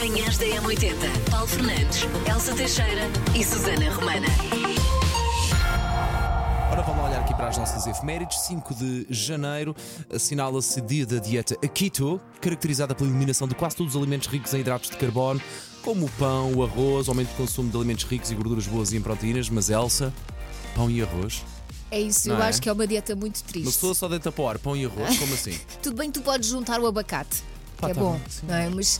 Manhãs da M80. Paulo Fernandes, Elsa Teixeira e Susana Romana. Ora, vamos olhar aqui para as nossas efemérides. 5 de janeiro assinala-se dia da dieta Keto, caracterizada pela eliminação de quase todos os alimentos ricos em hidratos de carbono, como o pão, o arroz, aumento de consumo de alimentos ricos e gorduras boas e em proteínas. Mas, Elsa, pão e arroz? É isso, Não eu é? acho que é uma dieta muito triste. Uma pessoa só deita para o ar, pão e arroz? Como assim? Tudo bem que tu podes juntar o abacate, Pá, que é tá bom, bem, sim. não é? Mas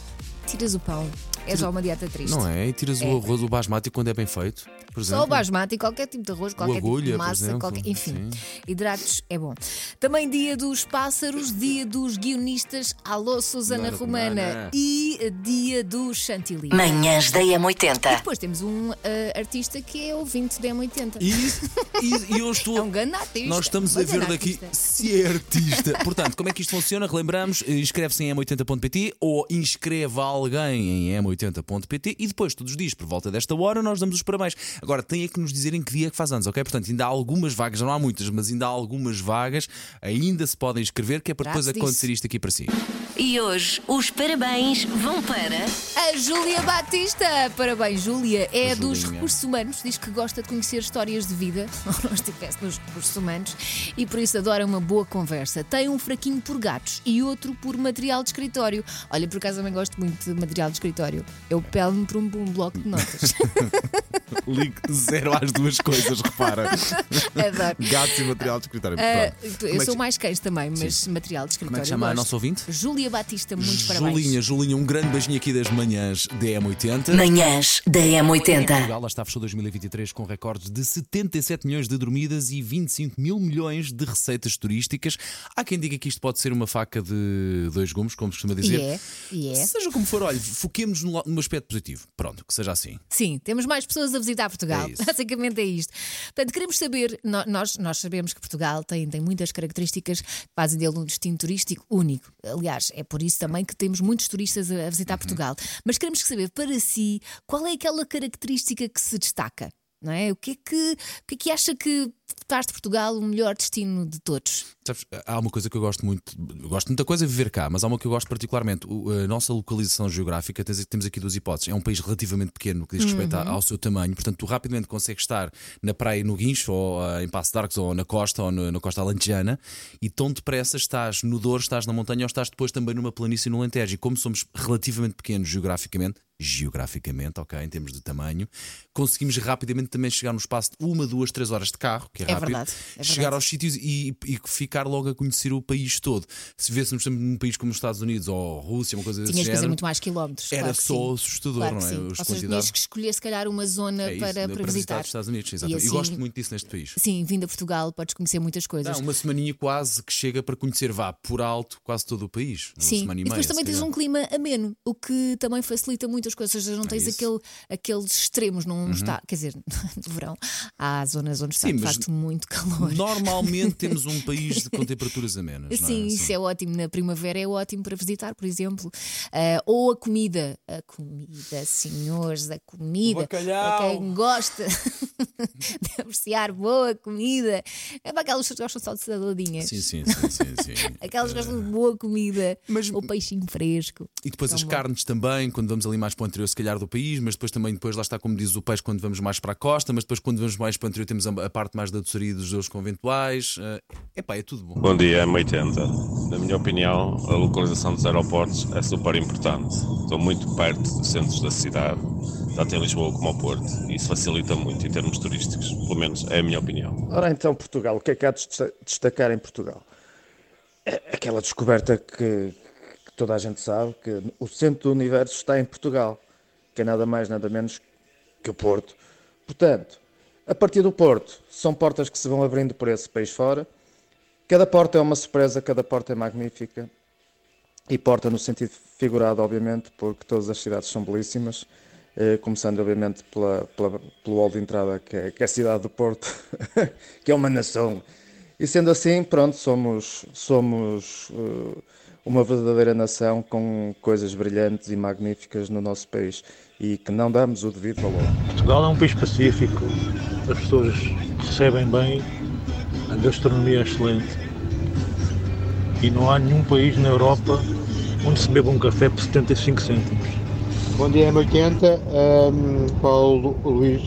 tiras o pão. É só uma dieta triste. Não é? E tiras É. o arroz, o basmati, quando é bem feito, por exemplo. Só o basmati, qualquer tipo de arroz, qualquer agulha, tipo de massa, exemplo, qualquer... enfim, sim. hidratos é bom. Também dia dos pássaros, dia dos guionistas, alô Susana Romana Romana. e dia do chantilly. Manhãs da E M80. depois temos um eh, artista que é ouvinte da M80. E, e, e eu estou. É um grande artista. Nós estamos a ver grande daqui artista. se é artista. Portanto, como é que isto funciona? Relembramos, eh, inscreve-se em m80.pt ou inscreva alguém em m80.pt e depois, todos os dias, por volta desta hora, nós damos os parabéns. Agora, tem é que nos dizer em que dia é que faz anos, ok? Portanto, ainda há algumas vagas, não há muitas, mas ainda há algumas vagas, ainda se podem inscrever, que é para depois Trate disso. acontecer isto aqui para si. E hoje os parabéns vão para. A Júlia Batista! Parabéns, Júlia. É dos Julinha. recursos humanos, diz que gosta de conhecer histórias de vida, ou não estivesse nos recursos humanos, e por isso adora uma boa conversa. Tem um fraquinho por gatos e outro por material de escritório. Olha, por acaso também gosto muito de material de escritório. Eu pelo-me um, um bloco de notas. Link zero às duas coisas, repara. Adoro. Gatos e material de escritório. Pronto. eu é sou mais cães também, mas material de escritório. Como é que chama a nossa ouvinte? Júlia Batista, muitos parabéns. Julinha, Julinha, um grande beijinho aqui das manhãs DM80. Manhãs da M80. Portugal lá está fechou 2023 com recordes de 77 milhões de dormidas e 25 mil milhões de receitas turísticas. Há quem diga que isto pode ser uma faca de dois gumes, como se costuma dizer. é, e é. Seja como for, olha, foquemos no aspecto positivo. Pronto, que seja assim. Sim, temos mais pessoas a visitar Portugal. É isso. Basicamente é isto. Portanto, queremos saber, nós, nós sabemos que Portugal tem, tem muitas características que fazem dele um destino turístico único. Aliás, é por isso também que temos muitos turistas a, a visitar Uhum. Portugal. Mas queremos saber para si qual é aquela característica que se destaca. Não é? O que é que, o que, é que acha que faz de Portugal o melhor destino de todos? Sabes, há uma coisa que eu gosto muito, eu gosto de muita coisa de viver cá, mas há uma que eu gosto particularmente. O- a nossa localização geográfica, tens- temos aqui duas hipóteses. É um país relativamente pequeno no que diz respeito Uhum. ao seu tamanho, portanto, tu rapidamente consegues estar na praia no Guincho, ou ah, em Passo de Arcos, ou na costa, ou no- na costa alentejana, e tão depressa estás no Douro, estás na montanha, ou estás depois também numa planície no Alentejo. E como somos relativamente pequenos geograficamente, geograficamente, ok, em termos de tamanho, conseguimos rapidamente também chegar no espaço de uma, duas, três horas de carro, que é É rápido, verdade, é chegar verdade. aos sítios e, e ficar logo a conhecer o país todo. Se vêssemos num país como os Estados Unidos ou Rússia, uma coisa desse Tinhas que fazer muito mais quilómetros. era claro só assustador, Claro não é? Ou seja, tinhas que escolher, se calhar, uma zona É isso, para, para visitar. os Estados Unidos, exatamente. E, assim- gosto muito disso neste país. Sim, vindo a Portugal, podes conhecer muitas coisas. Não, uma semaninha quase que chega para conhecer, vá, por alto, quase todo o país. Sim, e e, depois meia, também tens um clima ameno, o que também facilita muitas coisas. Ou seja, não tens É aquele, aqueles extremos, não está. Quer dizer, no verão há zonas onde está Sim, de facto muito calor. Normalmente temos um país de- com temperaturas amenas. não é? Sim, isso é ótimo. Na primavera é ótimo para visitar, por exemplo. Ah, ou a comida. A comida, senhores, a comida. bacalhau. Para quem gosta de apreciar boa comida. É para aquelas pessoas que gostam só de saladinhas. Sim, sim, sim, sim, sim. Aquelas que gostam de boa comida. Mas- Ou peixinho fresco. E depois Tão as bom. carnes também, quando vamos ali mais para o interior, se calhar do país, mas depois também, depois lá está, como diz o peixe, quando vamos mais para a costa, mas depois quando vamos mais para o interior temos a, a parte mais da doçaria dos doces conventuais. É epá, é tudo bom. Bom dia, M80. Na minha opinião, a localização dos aeroportos é super importante. Estão muito perto dos centros da cidade, tanto em Lisboa como ao Porto. E isso facilita muito em termos turísticos. Pelo menos é a minha opinião. Ora então, Portugal, o que é que há de desta- destacar em Portugal? É aquela descoberta que, que toda a gente sabe, que o centro do universo está em Portugal, que é nada mais, nada menos que o Porto. Portanto, a partir do Porto, são portas que se vão abrindo por esse país fora. Cada porta é uma surpresa, cada porta é magnífica. E porta no sentido figurado, obviamente, porque todas as cidades são belíssimas. Eh, começando, obviamente, pela, pela- pelo hall de entrada, que é, que é a cidade do Porto, que é uma nação. E sendo assim, pronto, somos, somos eh, uma verdadeira nação com coisas brilhantes e magníficas no nosso país e que não damos o devido valor. Portugal é um país pacífico, as pessoas recebem bem, a gastronomia é excelente e não há nenhum país na Europa onde se beba um café por 75 cêntimos. Bom dia, M80, um, Paulo Luís.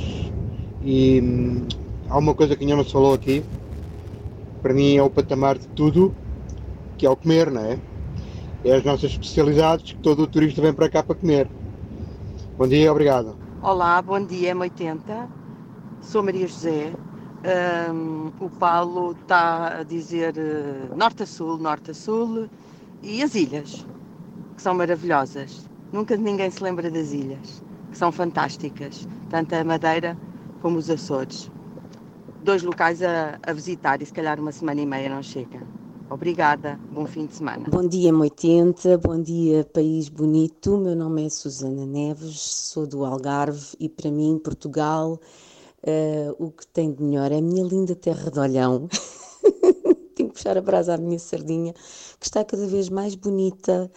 E hum, há uma coisa que se falou aqui, para mim é o patamar de tudo, que é o comer, não é? É as nossas especialidades que todo o turista vem para cá para comer. Bom dia, obrigado. Olá, bom dia, M80. Sou Maria José. Ahm, o Paulo está a dizer eh, norte a sul, norte a sul e as ilhas, que são maravilhosas. Nunca ninguém se lembra das ilhas, que são fantásticas, tanto a Madeira como os Açores. Dois locais a, a visitar e se calhar uma semana e meia não chega. Obrigada, bom fim de semana. Bom dia, M80, bom dia, país bonito. Meu nome é Susana Neves, sou do Algarve e para mim, Portugal, eh, o que tem de melhor é a minha linda terra de Olhão. Tenho que puxar a brasa à minha sardinha, que está cada vez mais bonita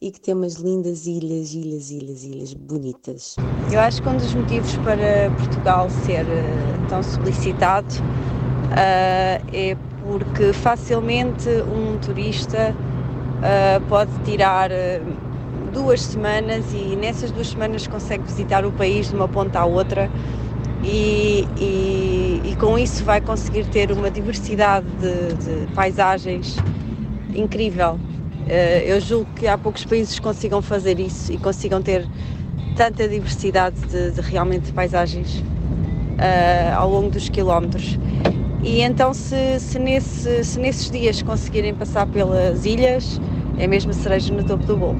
e que tem umas lindas ilhas, ilhas, ilhas, ilhas bonitas. Eu acho que um dos motivos para Portugal ser eh, tão solicitado ah, é porque facilmente um turista ah, pode tirar duas semanas e nessas duas semanas consegue visitar o país de uma ponta à outra e, e- e com isso vai conseguir ter uma diversidade de, de paisagens incrível. Eh, Eu julgo que há poucos países que consigam fazer isso e consigam ter tanta diversidade de, de realmente paisagens eh, ao longo dos quilómetros. E então, se, se, nesse- se nesses dias conseguirem passar pelas ilhas, é mesmo a cereja no topo do bolo.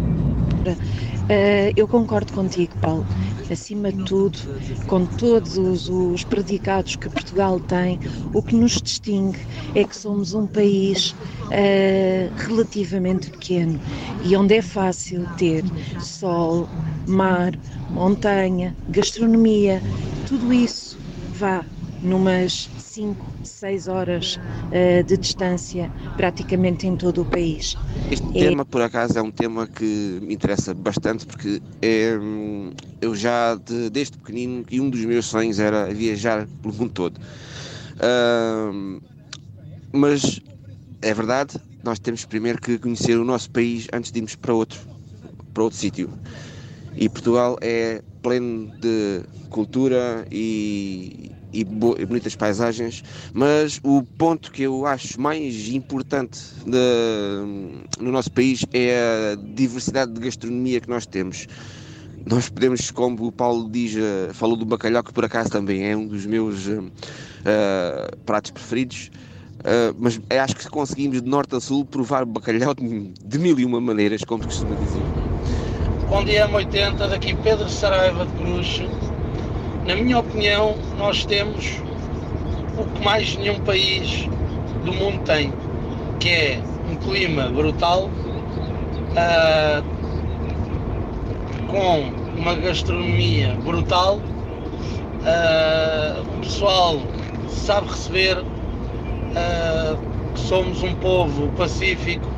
Eh, eu concordo contigo, Paulo. Acima de tudo, com todos os, os predicados que Portugal tem, o que nos distingue é que somos um país eh, relativamente pequeno e onde é fácil ter sol, mar, montanha, gastronomia, tudo isso vá numas 5, 6 horas eh, de distância praticamente em todo o país. Este É- tema, por acaso, é um tema que me interessa bastante porque é, hum, eu já, de- desde pequenino, e um dos meus sonhos era viajar pelo mundo todo. Ahm, mas é verdade, nós temos primeiro que conhecer o nosso país antes de irmos para outro, para outro sítio. E Portugal é pleno de cultura e, e bo- e bonitas paisagens, mas o ponto que eu acho mais importante de- no nosso país é a diversidade de gastronomia que nós temos. Nós podemos, como o Paulo diz, eh, falou do bacalhau, que por acaso também é um dos meus eh, pratos preferidos, eh, mas eu acho que conseguimos de norte a sul provar bacalhau de, de mil e uma maneiras, como se costuma dizer. Bom dia, M80, daqui Pedro Saraiva de Cruz. Na minha opinião, nós temos o que mais nenhum país do mundo tem, que é um clima brutal, ah, com uma gastronomia brutal, ah, o pessoal sabe receber, ah, somos um povo pacífico,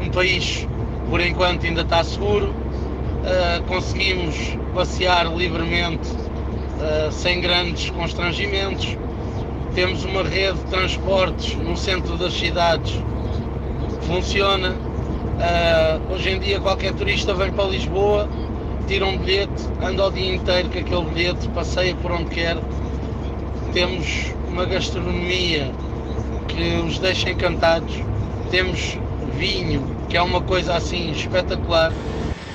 um país por enquanto ainda está seguro, Uh, conseguimos passear livremente uh, sem grandes constrangimentos. Temos uma rede de transportes no centro das cidades que funciona. Uh, hoje em dia qualquer turista vem para Lisboa, tira um bilhete, anda o dia inteiro com aquele bilhete, passeia por onde quer. Temos uma gastronomia que os deixa encantados. Temos vinho, que é uma coisa assim espetacular.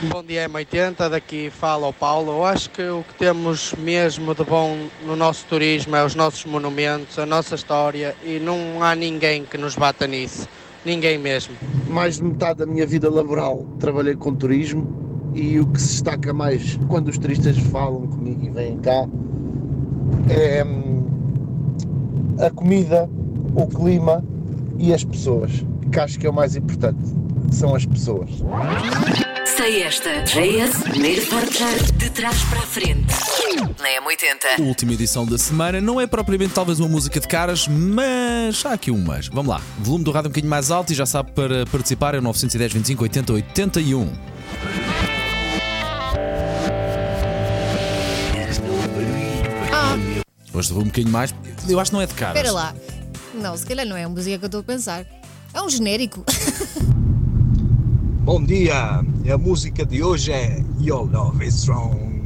Bom dia, M80, daqui fala o Paulo. Eu acho que o que temos mesmo de bom no nosso turismo é os nossos monumentos, a nossa história e não há ninguém que nos bata nisso. Ninguém mesmo. mais de metade da minha vida laboral trabalhei com turismo e o que se destaca mais quando os turistas falam comigo e vêm cá é hum, a comida, o clima e as pessoas, que acho que é o mais importante, são as pessoas. Sei esta. JS, primeiro portar de trás para a frente. Na M80. Última edição da semana, não é propriamente talvez uma música de caras, mas há aqui um mas. Vamos lá, volume do rádio um bocadinho mais alto e já sabe para participar é o 910 25 80 81. Ah, Hoje vou um bocadinho mais, eu acho que não é de caras. espera lá. Não, se calhar não é a música que eu estou a pensar. É um genérico. Bom dia! A música de hoje é Your Love is Strong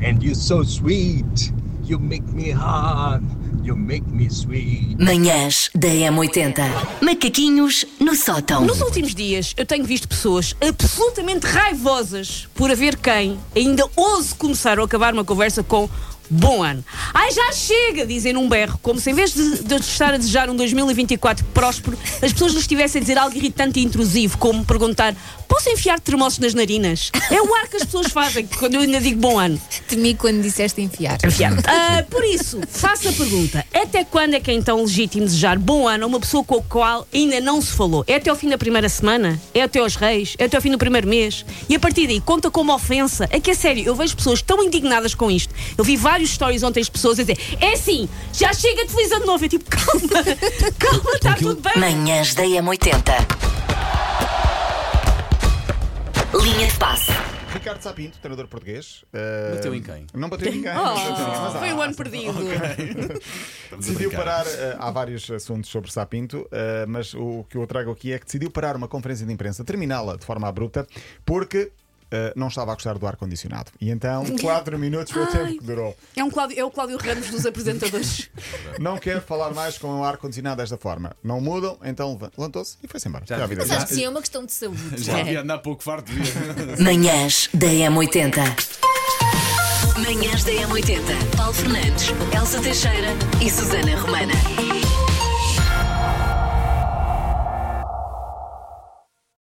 and You're So Sweet. You make me hard, you make me sweet. Manhãs da M80. Macaquinhos no sótão. Nos últimos dias, eu tenho visto pessoas absolutamente raivosas por haver quem ainda ouse começar ou acabar uma conversa com bom ano. Ai, já chega, dizem num berro, como se em vez de, de estar a desejar um 2024 próspero, as pessoas nos estivessem a dizer algo irritante e intrusivo, como perguntar: posso enfiar termossos nas narinas? É o ar que as pessoas fazem quando eu ainda digo bom ano. Temi quando disseste enfiar. Enfiar. Ah, por isso, faço a pergunta: até quando é que é então legítimo desejar bom ano a uma pessoa com a qual ainda não se falou? É até ao fim da primeira semana? É até aos reis? É até ao fim do primeiro mês? E a partir daí, conta como ofensa? É que é sério, eu vejo pessoas tão indignadas com isto. Eu vi vários stories ontem as pessoas a dizer: é assim, já chega de feliz ano novo. Eu tipo, calma, calma, está tudo bem. Manhãs da M80. Linha de passe. Ricardo Sapinto, treinador português. uh, Bateu em quem? Não bateu em ninguém. Oh, não bateu em ninguém, mas há- foi o ano perdido. Decidiu parar. uh, há vários assuntos sobre Sapinto, uh, mas o que eu trago aqui é que decidiu parar uma conferência de imprensa, terminá-la de forma abrupta, porque. Uh, não estava a gostar do ar-condicionado. E então, 4 minutos foi o tempo que durou. É, um Cláudio, é o Cláudio Ramos dos apresentadores. Não quero falar mais com o ar-condicionado desta forma. Não mudam, então leva- levantou-se e foi-se embora. Já- Já a vida Mas acho que sim, é uma questão de saúde. Já havia andar pouco farto. Manhãs da M80. Manhãs da M80. Paulo Fernandes, Elsa Teixeira e Susana Romana.